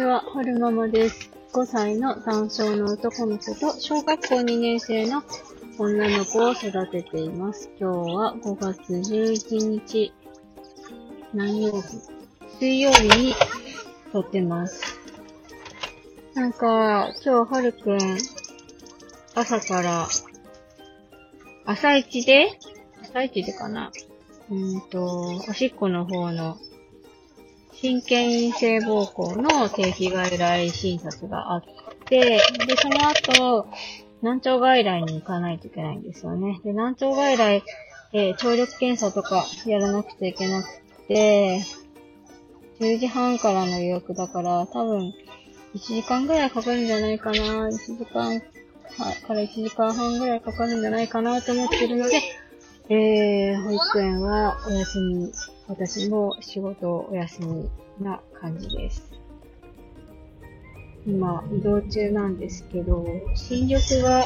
ちは、はるままです。5歳の男性の男の子と小学校2年生の女の子を育てています。今日は5月11日、何曜日？水曜日に撮ってます。なんか、今日はるくん、朝から、朝一で？朝一でかなうーんと、おしっこの方の真剣陰性膀胱の定期外来診察があって、で、その後、難聴外来に行かないといけないんですよね。で、難聴外来、えー聴力検査とかやらなくちゃいけなくて、10時半からの予約だから、多分、1時間ぐらいかかるんじゃないかな。1時間から1時間半ぐらいかかるんじゃないかなと思ってるので、えー、保育園はお休み、私も仕事お休みな感じです。今、移動中なんですけど、新緑が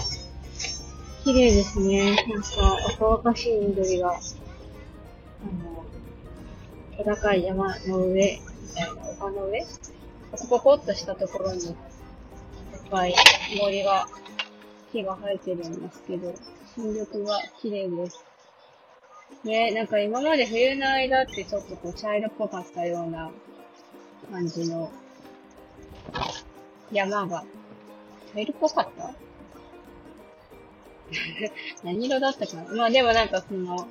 綺麗ですね。なんか、若々しい緑が、あの、小高い山の上、みたいな丘の上、ポコポコっとしたところに、いっぱい森が、木が生えてるんですけど、新緑が綺麗です。ね、なんか今まで冬の間ってちょっとこう茶色っぽかったような感じの山が、茶色っぽかった？何色だったかな？まあでもなんかその、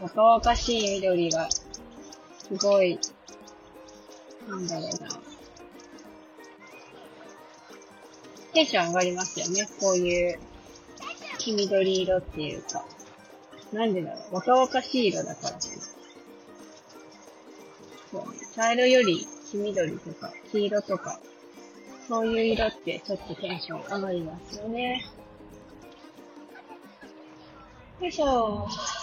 若々しい緑が、すごい、なんだろうな。テンション上がりますよね。こういう、黄緑色っていうか。なんでだろう。若々しい色だから。そうね。茶色より黄緑とか黄色とか、そういう色ってちょっとテンション上がりますよね。よいしょー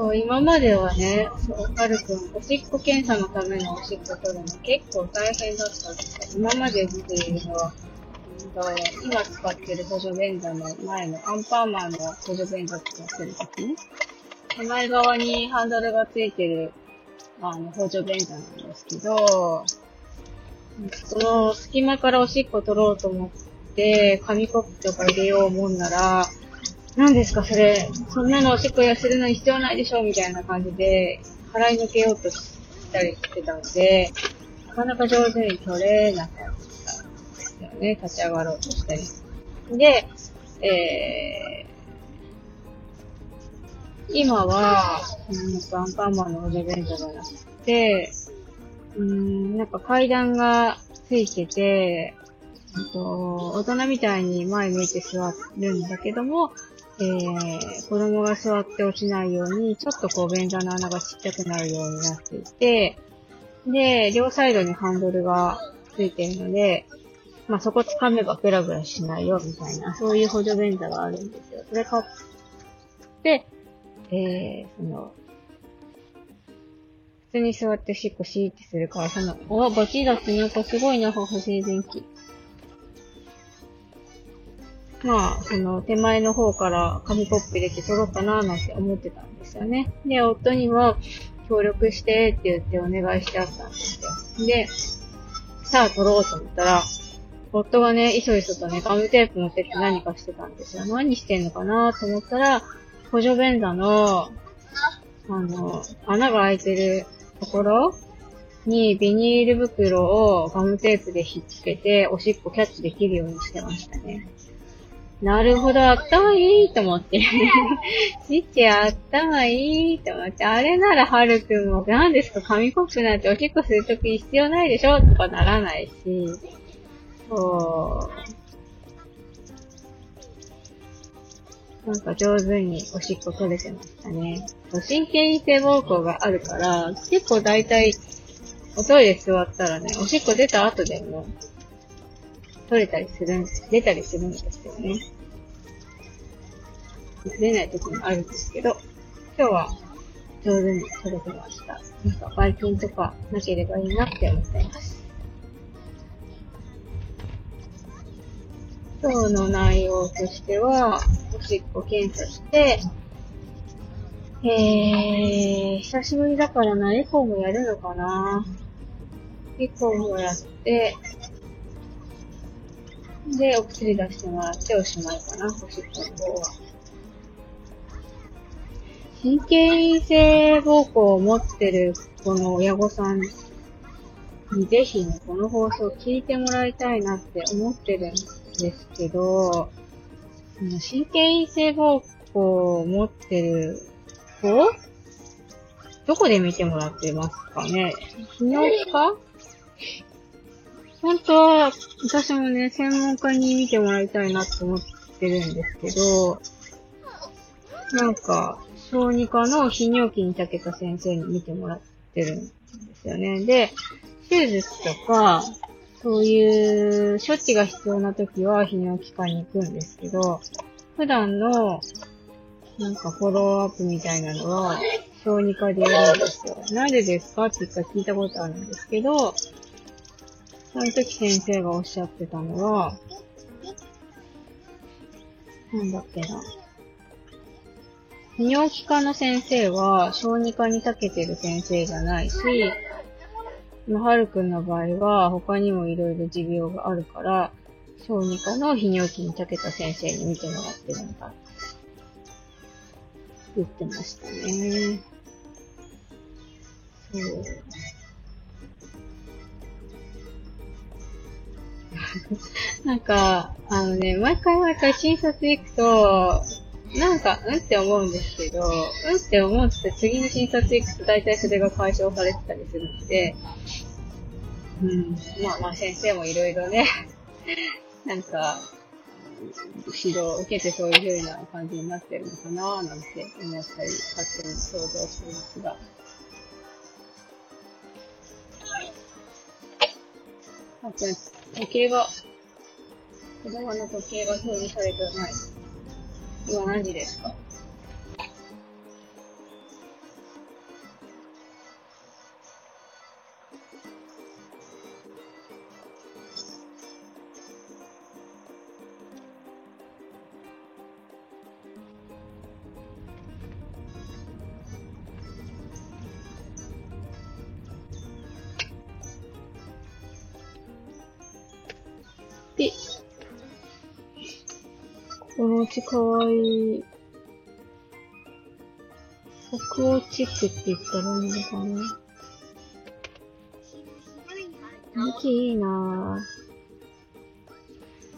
そう、今まではね、そう、はるくん、おしっこ検査のためのおしっこ取るの結構大変だったんですよ。今まで見ているのは、と今使ってる補助便座の前のアンパンマンの補助便座使ってる時に、手前側にハンドルがついてる、あの、補助便座なんですけど、その隙間からおしっこ取ろうと思って、紙コップとか入れよう思うなら、何ですかそれ、そんなのおしっこやするのに必要ないでしょみたいな感じで、払い抜けようとしたりしてたので、なかなか上手に取れなかったんですよね。立ち上がろうとしたり。で、えー、今は、なんかアンパンマンの補助便座がなくて、うん、なんか階段がついてて、と大人みたいに前向いて座るんだけども、えー、子供が座って落ちないように、ちょっとこう便座の穴がちっちゃくなるようになっていて、で、両サイドにハンドルがついてるので、まあ、そこ掴めばグラグラしないよ、みたいな、そういう補助便座があるんですよ。それ買って、えー、その、普通に座ってしっこしーってするから、その、お、バチだってなんかすごいな、母静電気。まあ、その手前の方から紙コップ入れて取ろうかななんて思ってたんですよね。で、夫にも協力してって言ってお願いしてあったんですよ。で、さあ取ろうと思ったら、夫がね、いそいそとね、ガムテープ持ってって何かしてたんですよ。何してんのかなと思ったら、補助便座の、あの、穴が開いてるところにビニール袋をガムテープでひっつけて、おしっこキャッチできるようにしてましたね。なるほど、頭いいと思って。ちっちゃ頭いいと思って。あれならはるくんも、何ですか、紙コップなんておしっこするとき必要ないでしょ？とかならないし。そう。なんか上手におしっこ取れてましたね。そう真剣陰性膀胱があるから、結構大体、おトイレ座ったらね、おしっこ出た後でも、取れたりするん、出たりするんですよね。出ない時もあるんですけど、今日は上手に取れてました。なんか、ばい菌とかなければいいなって思っています。今日の内容としては、おしっこ検査して、えー、久しぶりだからな、エコーもやるのかなエコーもやって、で、お薬出してもらっておしまいかな、おしっこの方は。神経陰性膀胱を持ってるこの親御さんにぜひね、この放送を聞いてもらいたいなって思ってるんですけど、神経陰性膀胱を持ってる子どこで見てもらってますかね？泌尿器科本当、私もね、専門家に見てもらいたいなって思ってるんですけど、なんか、小児科の泌尿器に長けた先生に見てもらってるんですよね。で、手術とか、そういう処置が必要な時は泌尿器科に行くんですけど、普段の、なんかフォローアップみたいなのは、小児科でやるんですよ。なんでですかって言ったら聞いたことあるんですけど、その時先生がおっしゃってたのは、なんだっけな。泌尿器科の先生は小児科に長けてる先生じゃないし、はるくんの場合は他にもいろいろ持病があるから、小児科の泌尿器に長けた先生に見てもらってるんだ。言ってましたね。そう。なんか、あのね、毎回毎回診察行くと、なんか、うんって思うんですけど、うんって思って次の診察行くと大体それが解消されてたりするので、うん、まあまあ先生もいろいろね、なんか、指導を受けてそういう風な感じになってるのかななんて思ったり、勝手に想像していますが。あ、時計が、子供の時計が表示されてない。今何時ですか？このうちかわいい。北欧チックって言ったらいいのかな？木いいな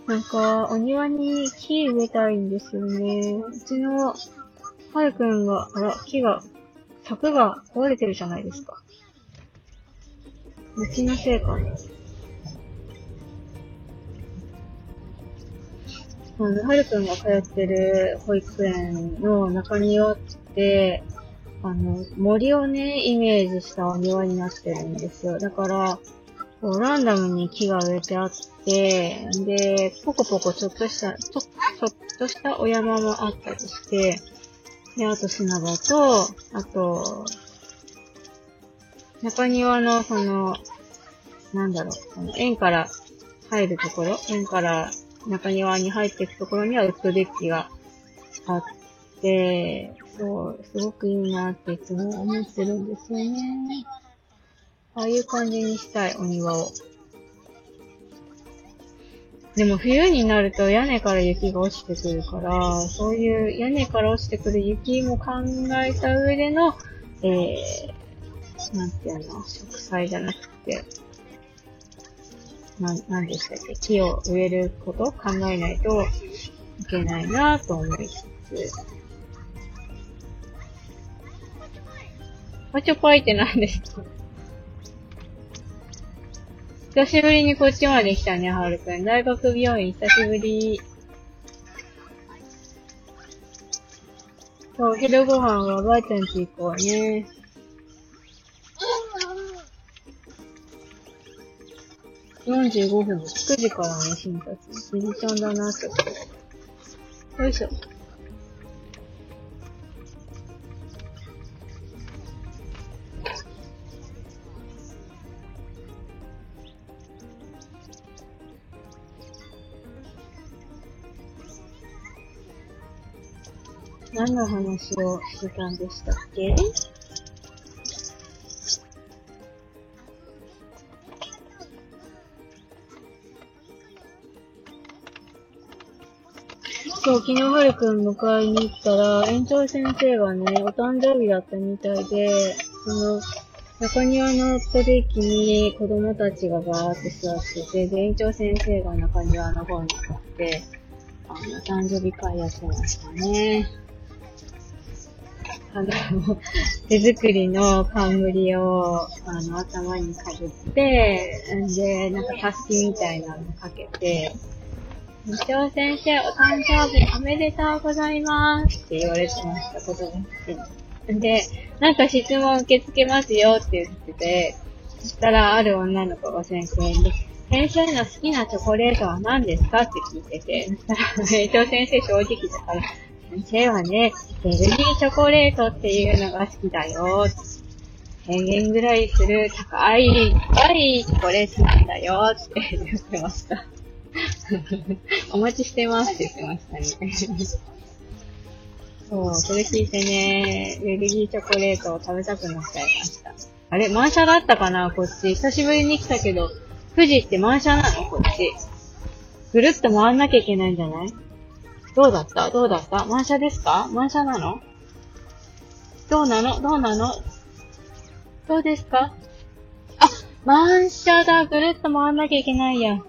ぁ。なんか、お庭に木植えたいんですよね。うちの、はるくんが、あら、木が、柵が壊れてるじゃないですか。うちのせいかな。あの、はるくんが通ってる保育園の中庭って、あの、森をね、イメージしたお庭になってるんですよ。だから、こうランダムに木が植えてあって、で、ポコポコちょっとした、ちょ、ちょっとしたお山もあったりして、で、あと砂場と、あと、中庭のその、なんだろう、あの園から入るところ、園から中庭に入っていくところにはウッドデッキがあって、そう、すごくいいなっていつも思ってるんですよね。ああいう感じにしたい、お庭を。でも冬になると屋根から雪が落ちてくるから、そういう屋根から落ちてくる雪も考えた上での、えー、なんていうの、植栽じゃなくて、な、なんでしたっけ、木を植えること？を考えないといけないなぁと思いつつ。おちょこいって何ですか？久しぶりにこっちまで来たね、はるくん。大学病院久しぶり。そう、昼ご飯はおばあちゃんち行こうね。45分、9時からの診察。おじちゃんだなって。よいしょ。何の話をしてたんでしたっけ？そう、昨日はるくん迎えに行ったら、園長先生がね、お誕生日だったみたいで、その、中庭のトデッキに子供たちがバーって座ってて、で、園長先生が中庭の方に立って、あの、誕生日会やってましたね。あの、手作りの冠を、あの、頭にかぶって、んで、なんかタスキみたいなのかけて、園長先生、お誕生日おめでとうございますって言われてました、子供たちに。で、なんか質問受け付けますよって言ってて、そしたらある女の子が先生に、先生の好きなチョコレートは何ですか？って聞いてて、そしたら、名長先生正直だから、先生はね、ベルギーチョコレートっていうのが好きだよ。1000円ぐらいする高い、高いチョコレートなんだよって言ってました。お待ちしてますって言ってましたね。そう、それ聞いてね、ベルギーチョコレートを食べたくなっちゃいました。あれ満車だったかなこっち。久しぶりに来たけど、富士って満車なの？こっち。ぐるっと回んなきゃいけないんじゃない？どうだった？どうだった？満車ですか？満車なの？どうなの？どうなの？どうですか？あ、満車だぐるっと回んなきゃいけないや。